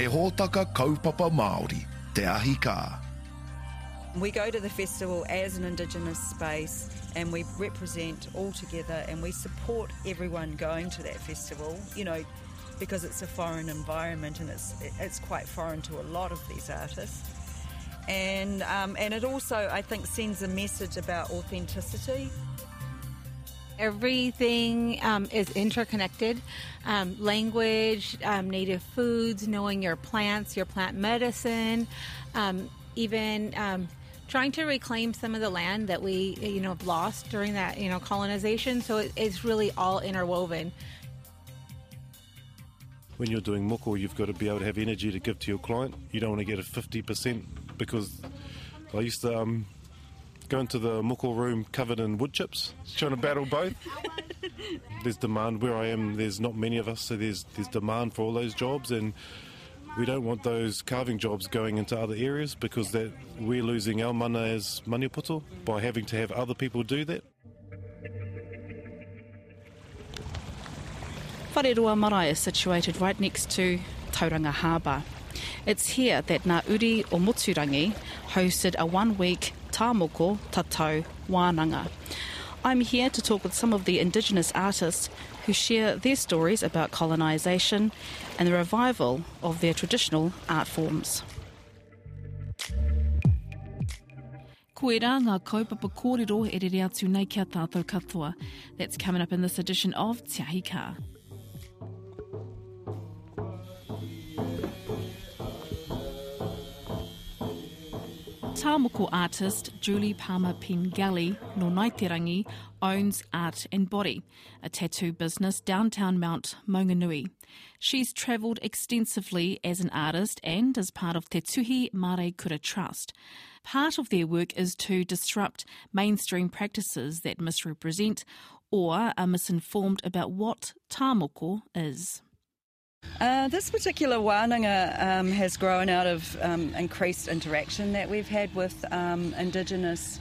He hōtaka kaupapa Māori, Te ahika. We go to the festival as an Indigenous space and we represent all together and we support everyone going to that festival, you know, because it's a foreign environment and it's, it's quite foreign to a lot of these artists. And, um, and it also, I think, sends a message about authenticity. Everything um, is interconnected. Um, language, um, native foods, knowing your plants, your plant medicine, um, even um, trying to reclaim some of the land that we, you know, lost during that, you know, colonization. So it, it's really all interwoven. When you're doing moko, you've got to be able to have energy to give to your client. You don't want to get a 50% because I used to um, go into the moko room covered in wood chips, trying to battle both. there's demand where I am. There's not many of us, so there's there's demand for all those jobs, and we don't want those carving jobs going into other areas because that we're losing our mana as maniapoto by having to have other people do that. Whareroa Marae is situated right next to Tauranga Harbour. It's here that Ngā Uri o Muturangi hosted a one-week tāmoko tatau wānanga. I'm here to talk with some of the Indigenous artists who share their stories about colonisation and the revival of their traditional art forms. Koe rā ngā kaupapa kōrero e re atu nei kia tātou katoa. That's coming up in this edition of Te Ahi Tāmoko artist Julie Paama-Pengelly no Ngāi Te Rangi owns Art and Body, a tattoo business downtown Mount Maunganui. She's travelled extensively as an artist and as part of Te Tuhi Mareikura Trust. Part of their work is to disrupt mainstream practices that misrepresent or are misinformed about what tāmoko is. Uh, this particular wānanga um, has grown out of um, increased interaction that we've had with um, Indigenous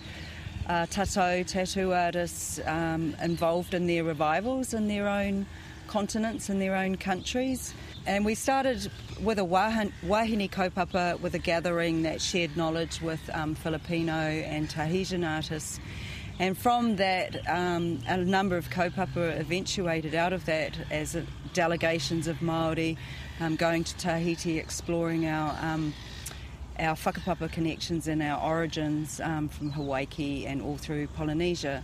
uh, tattoo, tattoo artists um, involved in their revivals in their own continents, in their own countries. And we started with a wahin, wahine with a gathering that shared knowledge with um, Filipino and Tahitian artists. And from that, um, a number of kaupapa eventuated out of that as a, delegations of Māori um, going to Tahiti, exploring our um, our whakapapa connections and our origins um, from Hawaii and all through Polynesia.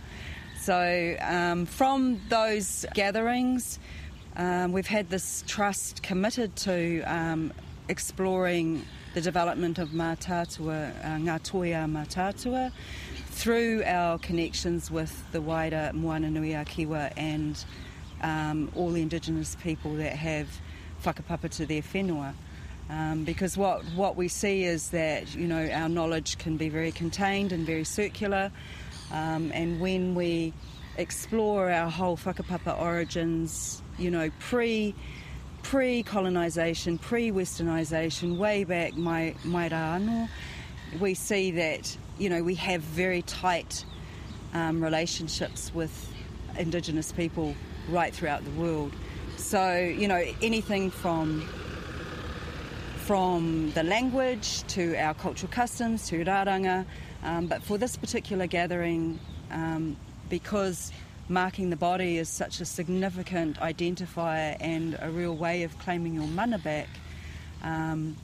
So um, from those gatherings, um, we've had this trust committed to um, exploring the development of Mātātua, uh, Ngātoia Mātātua, through our connections with the wider Moana Nui a Kiwa and um, all the Indigenous people that have whakapapa to their whenua. Um, because what, what we see is that you know our knowledge can be very contained and very circular, um, and when we explore our whole whakapapa origins, you know pre pre colonisation, pre westernisation, way back my mai ano, we see that you know we have very tight um, relationships with Indigenous people right throughout the world. So, you know, anything from from the language to our cultural customs to rāranga. Um, but for this particular gathering, um, because marking the body is such a significant identifier and a real way of claiming your mana back, um,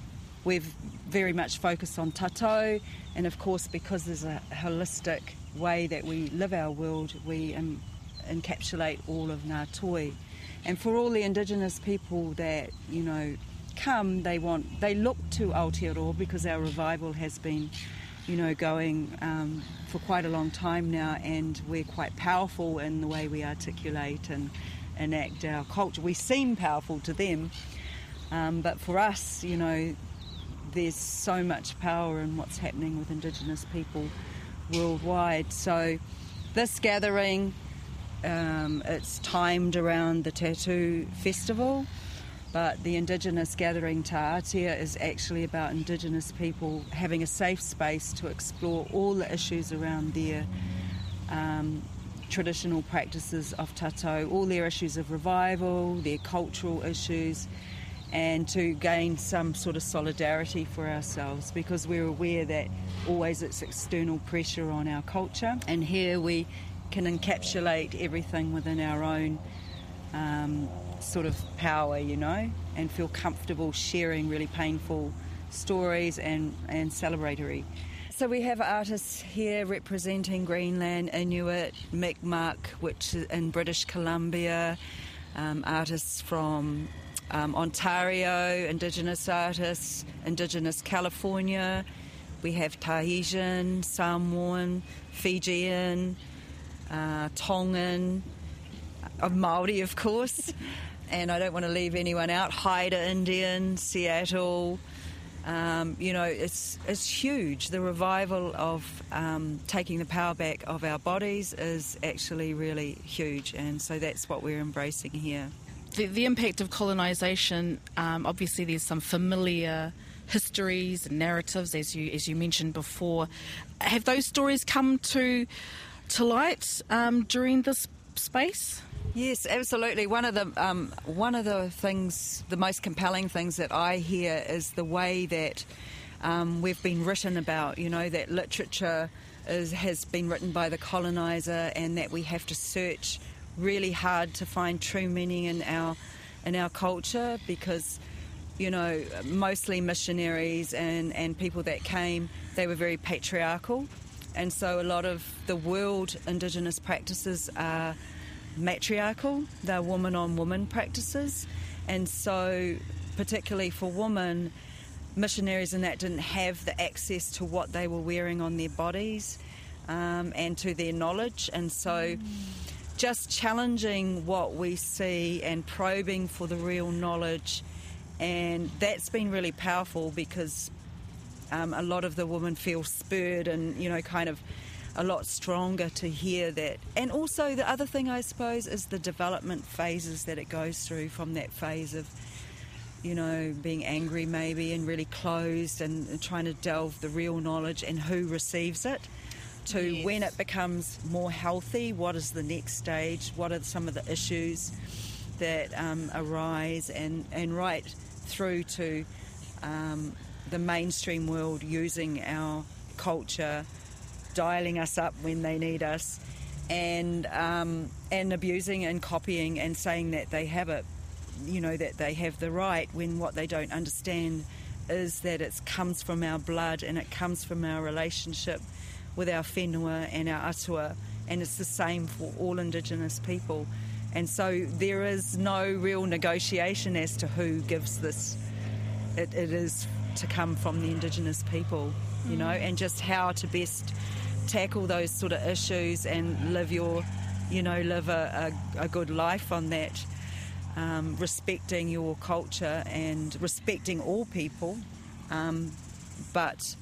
we've very much focused on tato, and of course, because there's a holistic way that we live our world, we um, encapsulate all of Ngā And for all the Indigenous people that, you know, come, they want, they look to Aotearoa because our revival has been, you know, going um, for quite a long time now and we're quite powerful in the way we articulate and enact our culture. We seem powerful to them, um, but for us, you know, there's so much power in what's happening with Indigenous people worldwide. So this gathering um, it's timed around the Tattoo Festival, but the Indigenous gathering Ta'atia is actually about Indigenous people having a safe space to explore all the issues around their um, traditional practices of tattoo, all their issues of revival, their cultural issues, and to gain some sort of solidarity for ourselves because we're aware that always it's external pressure on our culture, and here we can encapsulate everything within our own um, sort of power, you know, and feel comfortable sharing really painful stories and, and celebratory. So we have artists here representing Greenland, Inuit, Mi'kmaq, which is in British Columbia, um, artists from um, Ontario, Indigenous artists, Indigenous California. We have Tahitian, Samoan, Fijian, uh, Tongan, of Maori, of course, and I don't want to leave anyone out. Haida Indian, Seattle. Um, you know, it's it's huge. The revival of um, taking the power back of our bodies is actually really huge, and so that's what we're embracing here. The, the impact of colonisation. Um, obviously, there's some familiar histories and narratives, as you as you mentioned before. Have those stories come to to light um, during this space? Yes, absolutely. One of the um, one of the things, the most compelling things that I hear is the way that um, we've been written about. You know that literature is, has been written by the colonizer, and that we have to search really hard to find true meaning in our in our culture because you know mostly missionaries and and people that came they were very patriarchal and so a lot of the world indigenous practices are matriarchal, they're woman on woman practices. And so, particularly for women, missionaries and that didn't have the access to what they were wearing on their bodies um, and to their knowledge. And so, just challenging what we see and probing for the real knowledge. And that's been really powerful because um, a lot of the women feel spurred and, you know, kind of a lot stronger to hear that. And also, the other thing I suppose is the development phases that it goes through from that phase of, you know, being angry maybe and really closed and, trying to delve the real knowledge and who receives it. To Yes. when it becomes more healthy, what is the next stage? What are some of the issues that um, arise, and, and right through to um, the mainstream world using our culture dialing us up when they need us, and um, and abusing and copying and saying that they have it, you know, that they have the right when what they don't understand is that it comes from our blood and it comes from our relationship with our whenua and our atua, and it's the same for all Indigenous people. And so there is no real negotiation as to who gives this. It, it is to come from the Indigenous people, you know, and just how to best tackle those sort of issues and live your, you know, live a, a, a good life on that, um, respecting your culture and respecting all people, um, but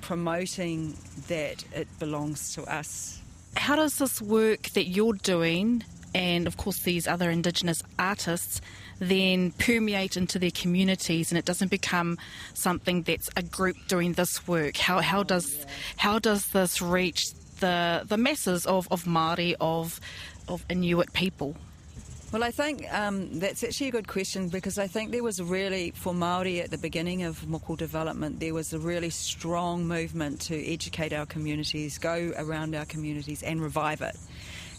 promoting that it belongs to us. How does this work that you're doing, and of course these other Indigenous artists, then permeate into their communities, and it doesn't become something that's a group doing this work? How how does how does this reach the the masses of of Māori of of Inuit people? Well, I think um, that's actually a good question because I think there was really, for Māori at the beginning of Moko development, there was a really strong movement to educate our communities, go around our communities and revive it.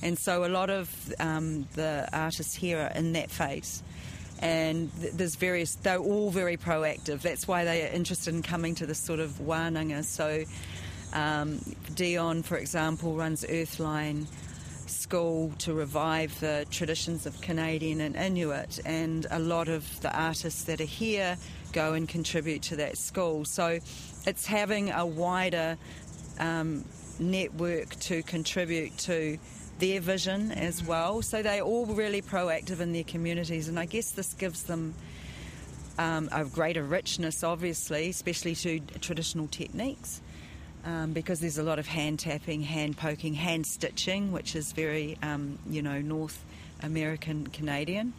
And so a lot of um, the artists here are in that phase. And th- there's various, they're all very proactive. That's why they are interested in coming to this sort of wānanga. So um, Dion, for example, runs Earthline school to revive the traditions of Canadian and Inuit, and a lot of the artists that are here go and contribute to that school. So it's having a wider um, network to contribute to their vision as well. So they're all really proactive in their communities, and I guess this gives them um, a greater richness, obviously, especially to traditional techniques um, because there's a lot of hand tapping, hand poking, hand stitching, which is very, um, you know, North American Canadian.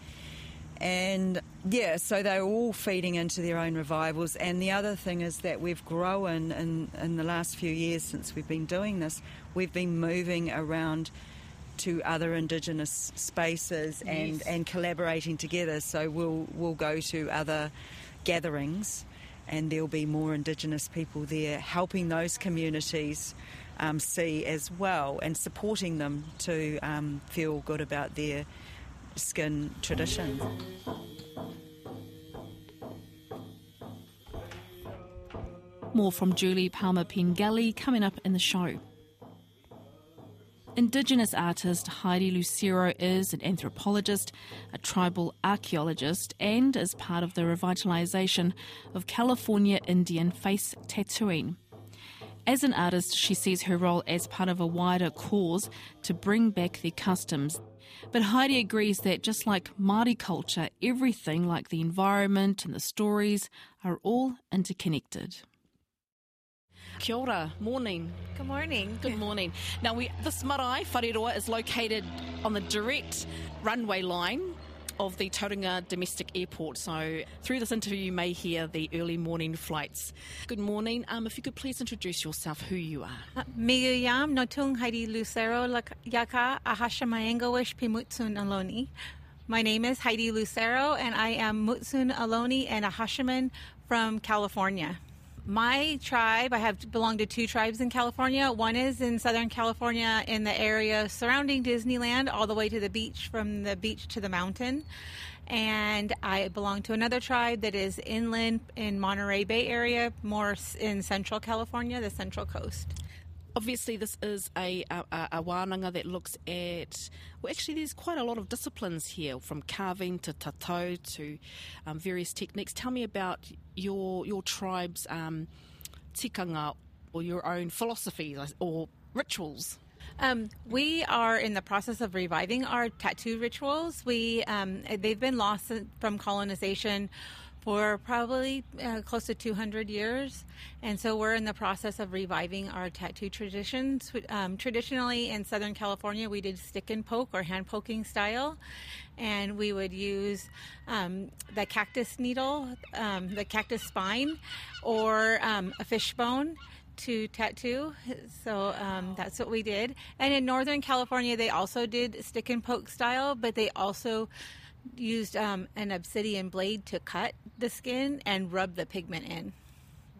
And yeah, so they're all feeding into their own revivals. And the other thing is that we've grown in, in the last few years since we've been doing this, we've been moving around to other Indigenous spaces and, Yes. and collaborating together. So we'll we'll go to other gatherings, and there'll be more Indigenous people there helping those communities. Um, see as well and supporting them to um, feel good about their skin tradition. More from Julie Paama-Pengelly coming up in the show. Indigenous artist Heidi Lucero is an anthropologist, a tribal archaeologist, and is part of the revitalisation of California Indian face tattooing. As an artist, she sees her role as part of a wider cause to bring back their customs. But Heidi agrees that just like Māori culture, everything like the environment and the stories are all interconnected. Kia ora, morning. Good morning. Good morning. Now, we this marae, Whareroa, is located on the direct runway line of the Tauranga Domestic Airport. So, through this interview, you may hear the early morning flights. Good morning. Um, if you could please introduce yourself, who you are. Migu yam notung Heidi Lucero yaka ahasha maengowish pimutsun aloni. My name is Heidi Lucero, and I am Mutsun Ohlone and a Hashiman from California. My tribe, I have belonged to two tribes in California. One is in Southern California in the area surrounding Disneyland, all the way to the beach, from the beach to the mountain. And I belong to another tribe that is inland in Monterey Bay area, more in Central California, the Central Coast. Obviously, this is a, a, a wānanga that looks at, well, actually, there's quite a lot of disciplines here, from carving to tato to um, various techniques. Tell me about your your tribe's um, tikanga or your own philosophies or rituals. Um, we are in the process of reviving our tattoo rituals. We um, they've been lost from colonization for probably uh, close to 200 years, and so we're in the process of reviving our tattoo traditions. Um, traditionally, in Southern California, we did stick and poke or hand poking style, and we would use um, the cactus needle, um, the cactus spine, or um, a fishbone to tattoo. So um, that's what we did. And in Northern California, they also did stick and poke style, but they also used um, an obsidian blade to cut the skin and rub the pigment in.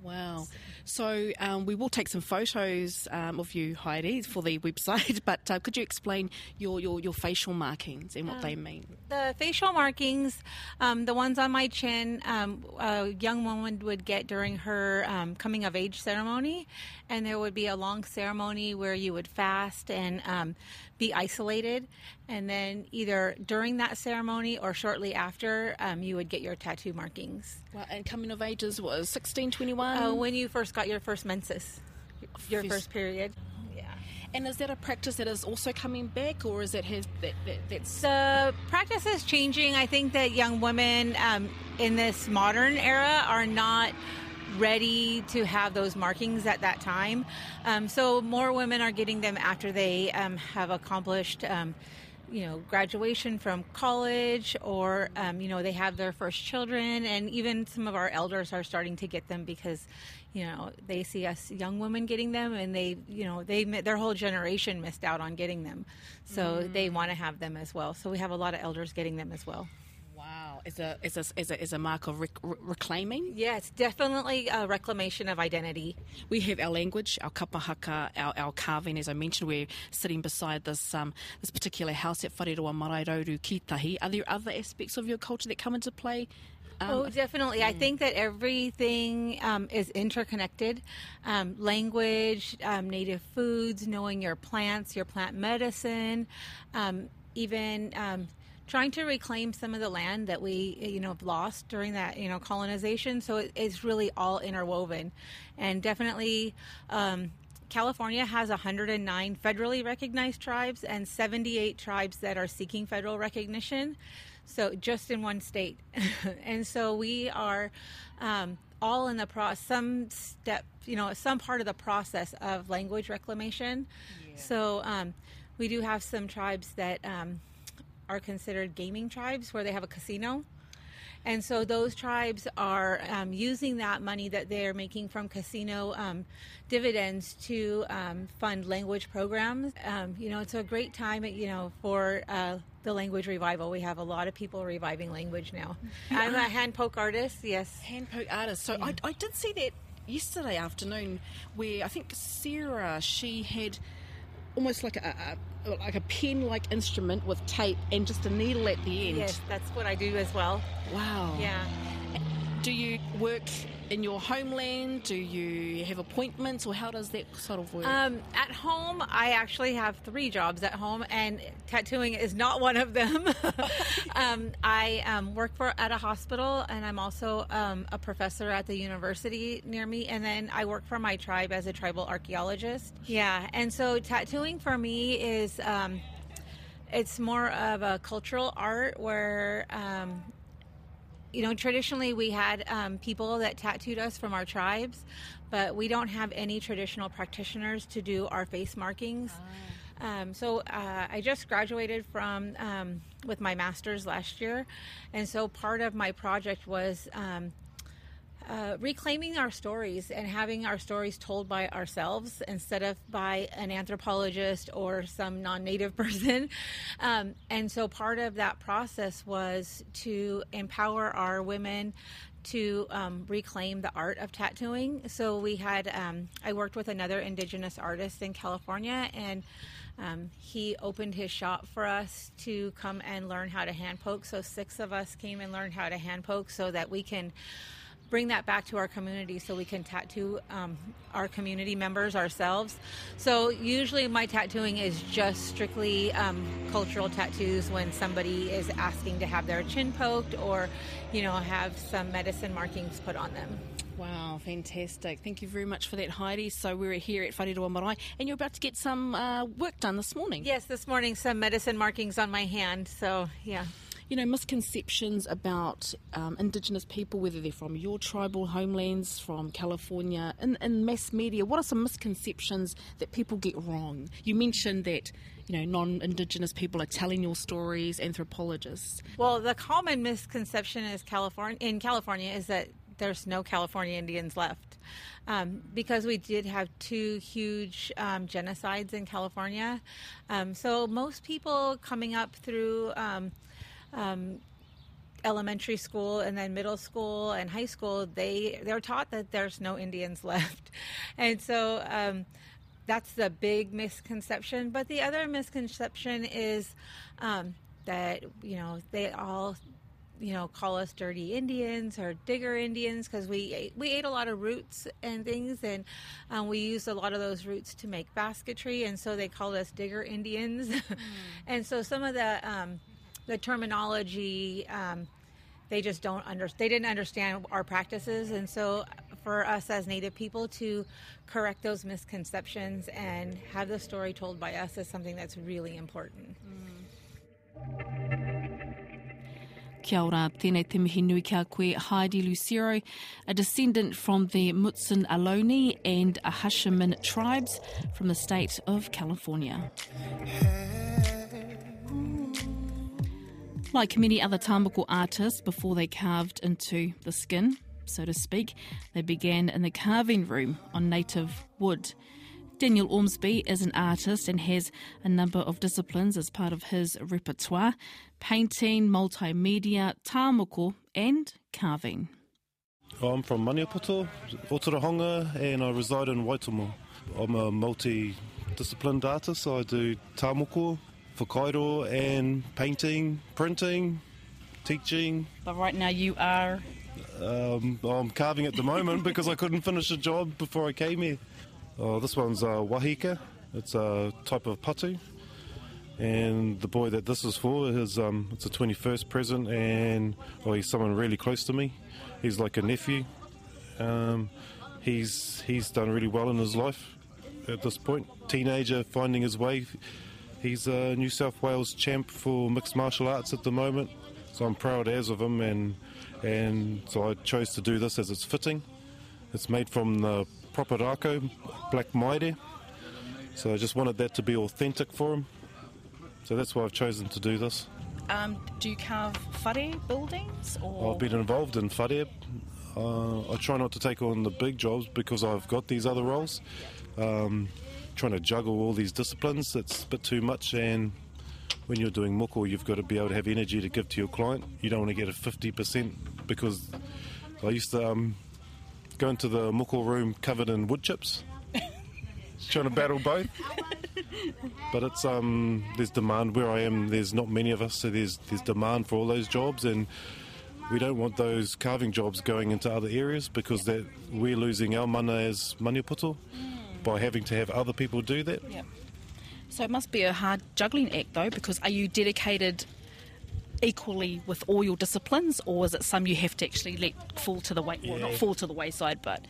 Wow. So um, we will take some photos um, of you, Heidi, for the website. But uh, could you explain your, your, your facial markings and what they mean? The facial markings, um, the ones on my chin, um, a young woman would get during her um, coming of age ceremony, and there would be a long ceremony where you would fast and um, be isolated, and then either during that ceremony or shortly after, um, you would get your tattoo markings. Well, and coming of ages was 16, 21? Uh, when you first got your first menses, your First- first period. Yeah. and is that a practice that is also coming back, or is it has that, that that's The practice is changing. I think that young women um, in this modern era are not ready to have those markings at that time. Um, so more women are getting them after they um, have accomplished. Um, you know, graduation from college, or um, you know, they have their first children, and even some of our elders are starting to get them because, you know, they see us young women getting them, and they, you know, they their whole generation missed out on getting them, so they want to have them as well. So we have a lot of elders getting them as well. Is a is a is a, is a mark of rec- reclaiming. Yes, definitely a reclamation of identity. We have our language, our kapahaka, our, our carving. As I mentioned, we're sitting beside this um, this particular house at Whareroa Marairoru Kitahi. Are there other aspects of your culture that come into play? Um, Oh, definitely. I think that everything um, is interconnected. Um, language, um, native foods, knowing your plants, your plant medicine, um, even um, trying to reclaim some of the land that we, you know, have lost during that, you know, colonization. So it, it's really all interwoven, and definitely. Um, California has 109 federally recognized tribes and 78 tribes that are seeking federal recognition. So just in one state, and so we are um, all in the process, some step, you know, some part of the process of language reclamation. So um, we do have some tribes that um, are considered gaming tribes where they have a casino. And so those tribes are um, using that money that they're making from casino um, dividends to um, fund language programs. Um, you know, it's a great time, you know, for uh, the language revival. We have a lot of people reviving language now. I'm a hand poke artist, yes. Hand poke artist. So I, I did see that yesterday afternoon where I think Sarah, she had almost like a, a like a pen-like instrument with tape and just a needle at the end. Yes, that's what I do as well. Wow. Yeah. Do you work in your homeland? Do you have appointments, or how does that sort of work? Um, at home, I actually have three jobs at home, and tattooing is not one of them. um, I um, work for at a hospital, and I'm also um, a professor at the university near me, and then I work for my tribe as a tribal archaeologist. Yeah, and so tattooing for me is um, it's more of a cultural art where um, you know, traditionally we had um, people that tattooed us from our tribes, but we don't have any traditional practitioners to do our face markings. Um, so uh, I just graduated from um, with my master's last year, and so part of my project was um, uh, reclaiming our stories and having our stories told by ourselves instead of by an anthropologist or some non-native person. Um, and so part of that process was to empower our women to um, reclaim the art of tattooing. So we had um, I worked with another indigenous artist in California and. Um, he opened his shop for us to come and learn how to hand poke. So six of us came and learned how to hand poke so that we can bring that back to our community so we can tattoo um, our community members ourselves. So usually my tattooing is just strictly um, cultural tattoos when somebody is asking to have their chin poked or, you know, have some medicine markings put on them. Wow, fantastic. Thank you very much for that, Heidi. So we're here at Whareroa Marae, and you're about to get some uh, work done this morning. Yes, this morning some medicine markings on my hand. So, yeah you know, misconceptions about um, Indigenous people, whether they're from your tribal homelands, from California, in, in mass media. What are some misconceptions that people get wrong? You mentioned that you know, non-Indigenous people are telling your stories, anthropologists. Well, the common misconception is California in California is that there's no California Indians left. Um, because we did have two huge um, genocides in California. Um, so most people coming up through um, elementary school and then middle school and high school, they they're taught that there's no Indians left, and so um, that's the big misconception. But the other misconception is um, that you know they all you know call us dirty Indians or digger Indians because we ate, we ate a lot of roots and things, and um, we used a lot of those roots to make basketry, and so they called us digger Indians. Mm. and so some of the um, the terminology um, they just don't under they didn't understand our practices. And so for us as native people to correct those misconceptions and have the story told by us is something that's really important. Kia ora, tēnei te mihi nui kia koe Heidi Lucero, a descendant from the Mutsun Ohlone and Acjachemen tribes from the state of California. Like many other tāmoko artists, before they carved into the skin, so to speak, they began in the carving room on native wood. Daniel Ormsby is an artist and has a number of disciplines as part of his repertoire painting, multimedia, tāmoko, and carving. I'm from Maniapoto, Otorohanga, and I reside in Waitomo. I'm a multi disciplined artist. I do tāmoko, whakairo and painting, printing, teaching. But right now you are? Um, I'm carving at the moment because I couldn't finish a job before I came here. Oh, this one's a wahaika. It's a type of patu. And the boy that this is for is um, it's a 21st present, and well, he's someone really close to me. He's like a nephew. Um, he's he's done really well in his life at this point. Teenager finding his way He's a New South Wales champ for mixed martial arts at the moment, so I'm proud as of him, and and so I chose to do this as it's fitting. It's made from the proper rākau, black maire, so I just wanted that to be authentic for him. So that's why I've chosen to do this. um, do you carve whare buildings? Or I've been involved in whare. Uh, I try not to take on the big jobs because I've got these other roles. Um, trying to juggle all these disciplines, it's a bit too much. And when you're doing moko, you've got to be able to have energy to give to your client. You don't want to get a 50% because I used to um, go into the moko room covered in wood chips, trying to battle both. But it's um, there's demand where I am. There's not many of us, so there's there's demand for all those jobs, and we don't want those carving jobs going into other areas because that we're losing our mana as maniapoto by having to have other people do that. Yeah. So it must be a hard juggling act, though, because are you dedicated equally with all your disciplines, or is it some you have to actually let fall to the way, well, not fall to the wayside, but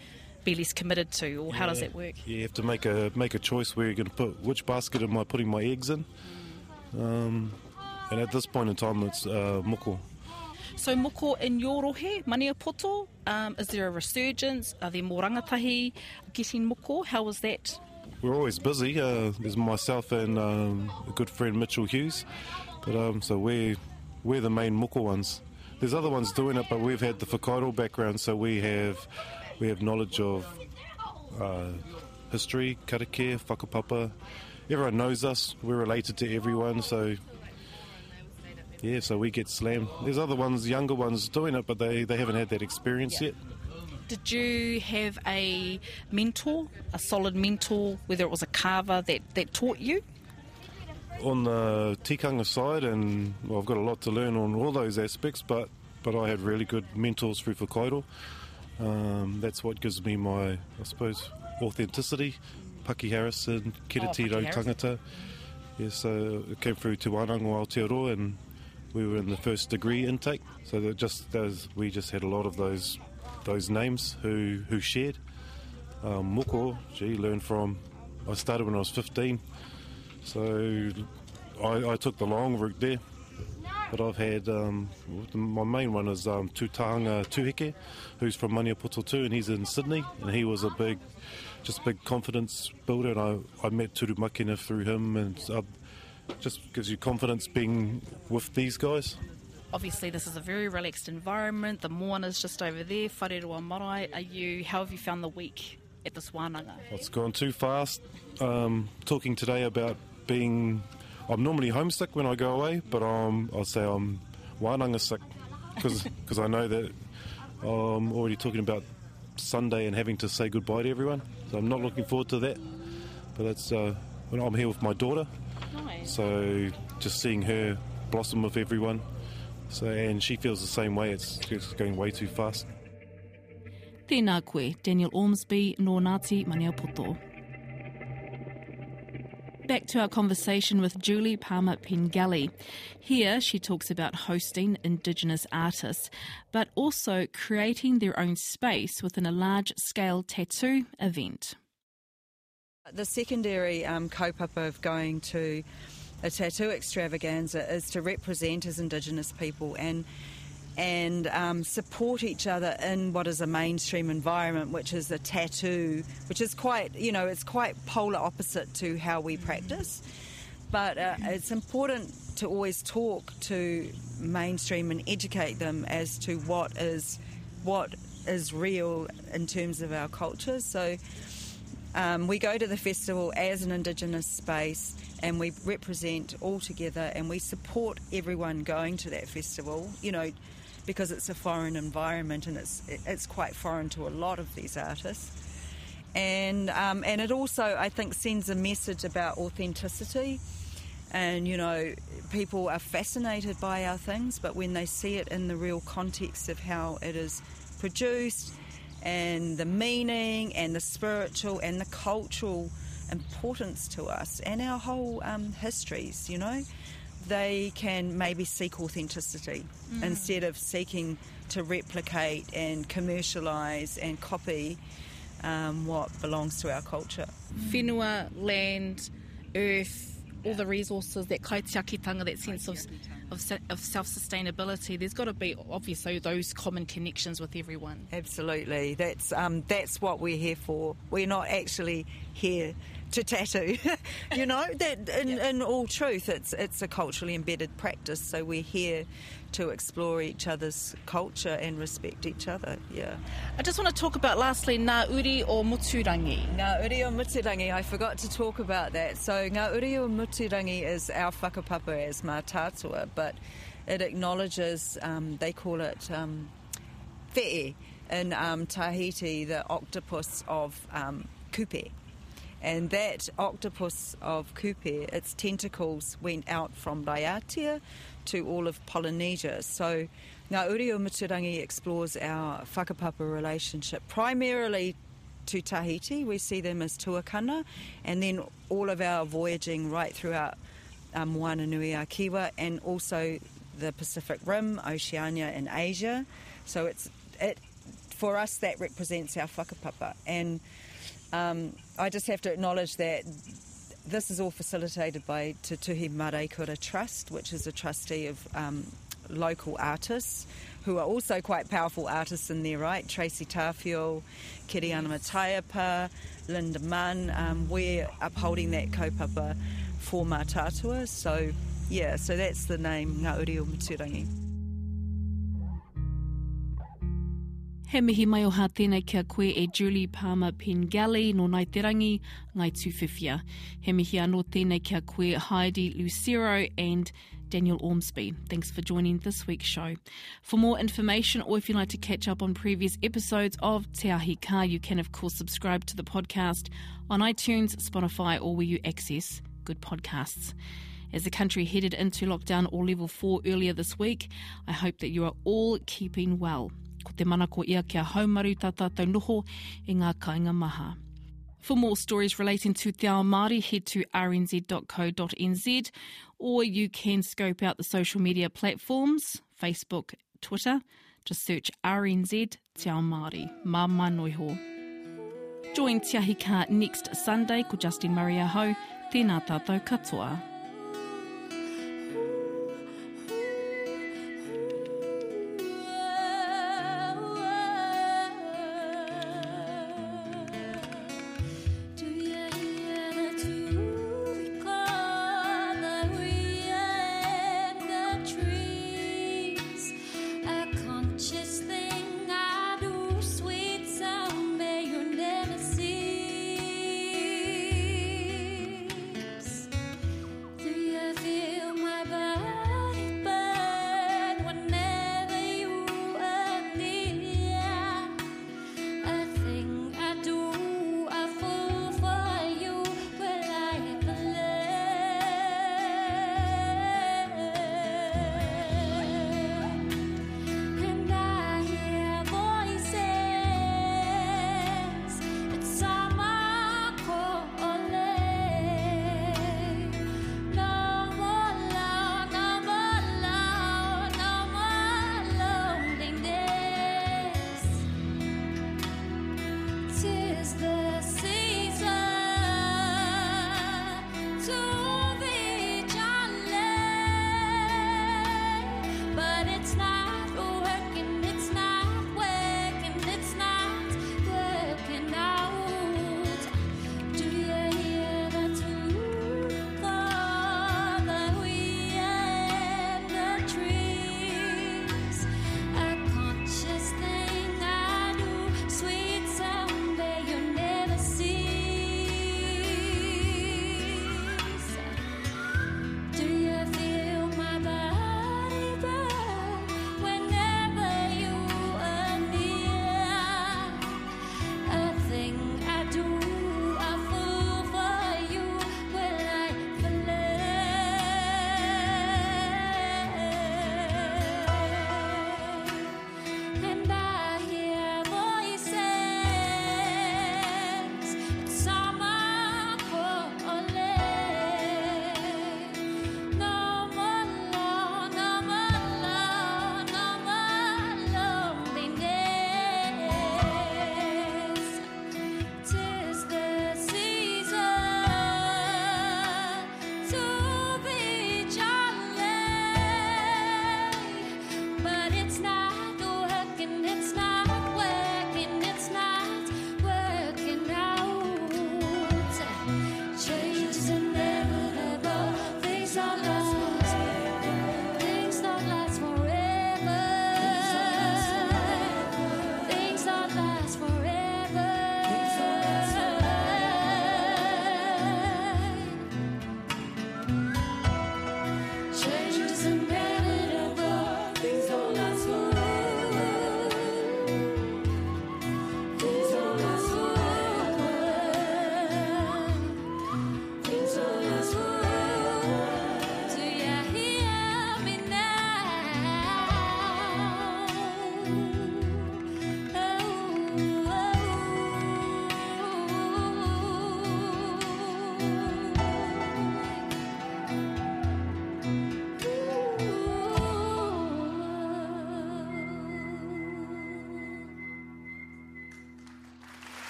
be less committed to, or how does that work? You have to make a make a choice where you're going to put which basket am I putting my eggs in. Um, and at this point in time, it's uh. So moko in your rohe, maniapoto, um, is there a resurgence? Are there more rangatahi getting moko? How is that? We're always busy. Uh, there's myself and um, a good friend Mitchell Hughes, but um, so we're we're the main moko ones. There's other ones doing it, but we've had the whakairo background, so we have we have knowledge of uh, history, karakia, whakapapa. Everyone knows us. We're related to everyone, so yeah. So we get slammed. There's other ones, younger ones doing it, but they, they haven't had that experience yet. Did you have a mentor, a solid mentor, whether it was a carver that, that taught you? on the tikanga side, and well, I've got a lot to learn on all those aspects, but but I had really good mentors through Whakairo. Um, that's what gives me my, I suppose, authenticity. Paki Harrison, Kiratiro Oh, Paki Harrison. Tangata. Yes, so it came through Te Wānanga Aotearoa, and we were in the first degree intake. So that just those, we just had a lot of those those names who who shared. Um, Moko, gee, learned from. I started when I was 15. So I, I took the long route there. But I've had, um, my main one is um, Tutanga Tuhike, who's from Maniapoto too, and he's in Sydney, and he was a big, just big confidence builder, and I, I met Turu Makina through him, and uh, just gives you confidence being with these guys. Obviously, this is a very relaxed environment. The moana's just over there. Whareroa marae. Are you? How have you found the week at this wānanga? It's gone too fast. Um, talking today about being, I'm normally homesick when I go away, but um, I'll say I'm wānanga sick because I know that I'm already talking about Sunday and having to say goodbye to everyone. So I'm not looking forward to that. But that's uh, when I'm here with my daughter, Nice. so just seeing her blossom with everyone. So and she feels the same way. It's just going way too fast. Tēnā koe, Daniel Ormsby, nō Ngāti Maniapoto. Back to our conversation with Julie Paama-Pengelly. Here she talks about hosting Indigenous artists, but also creating their own space within a large scale tattoo event. The secondary um, kaupapa of going to a tattoo extravaganza is to represent as Indigenous people and and um, support each other in what is a mainstream environment, which is a tattoo, which is quite you know it's quite polar opposite to how we practice. But uh, it's important to always talk to mainstream and educate them as to what is what is real in terms of our culture. So. Um, we go to the festival as an Indigenous space and we represent all together and we support everyone going to that festival, you know, because it's a foreign environment and it's, it's quite foreign to a lot of these artists. And, um, and it also, I think, sends a message about authenticity. And, you know, people are fascinated by our things, but when they see it in the real context of how it is produced, and the meaning and the spiritual and the cultural importance to us and our whole um, histories, you know, they can maybe seek authenticity instead of seeking to replicate and commercialise and copy um, what belongs to our culture. Whenua, land, earth, all the resources, that kaitiakitanga, that sense of, of, of self sustainability, there's got to be obviously those common connections with everyone. Absolutely, that's um, that's what we're here for. We're not actually here to tattoo. you know, that in, yeah. in all truth, it's it's a culturally embedded practice. So we're here to explore each other's culture and respect each other. Yeah. I just want to talk about lastly Ngā Uri o Muturangi. Ngā Uri o Muturangi, I forgot to talk about that. So Ngā Uri o Muturangi is our whakapapa as Mātātua, but it acknowledges, um, they call it um, fe'e in um, Tahiti, the octopus of um, Kupe. And that octopus of Kupe, its tentacles went out from Raiatea to all of Polynesia. So Uri o Muturangi explores our whakapapa relationship primarily to Tahiti. We see them as tuakana, and then all of our voyaging right throughout um, Moana Nui a Kiwa and also the Pacific Rim, Oceania, and Asia. So it's it for us that represents our whakapapa and um, I just have to acknowledge that this is all facilitated by Te Tuhi Mareikura Trust, which is a trustee of um, local artists who are also quite powerful artists in their right. Tracy Tarfiel, Kiriana Mataiapa, Linda Munn. Um, we're upholding that kaupapa for Mātātua. So, yeah, so that's the name Ngā Uri o Muturangi. He mihi mai o hā tēnei kia koe e Julie Paama-Pengelly no Ngāi Te Rangi, Ngai Tuwhiwhia. He mihi anō tēnei kia koe Heidi Lucero and Daniel Ormsby. Thanks for joining this week's show. For more information or if you'd like to catch up on previous episodes of Te Ahi Kaa, you can of course subscribe to the podcast on iTunes, Spotify or where you access good podcasts. As the country headed into lockdown or level 4 earlier this week, I hope that you are all keeping well. Ko te mana ko ia kia haumaru tā tātou noho i ngā kainga maha. For more stories relating to Te Ao Māori, head to rnz.co.nz or you can scope out the social media platforms, Facebook, Twitter. Just search RNZ Te Ao Māori. Mā noiho. Join Tiahika next Sunday ko Justin Mariaho. Tēnā tātou katoa.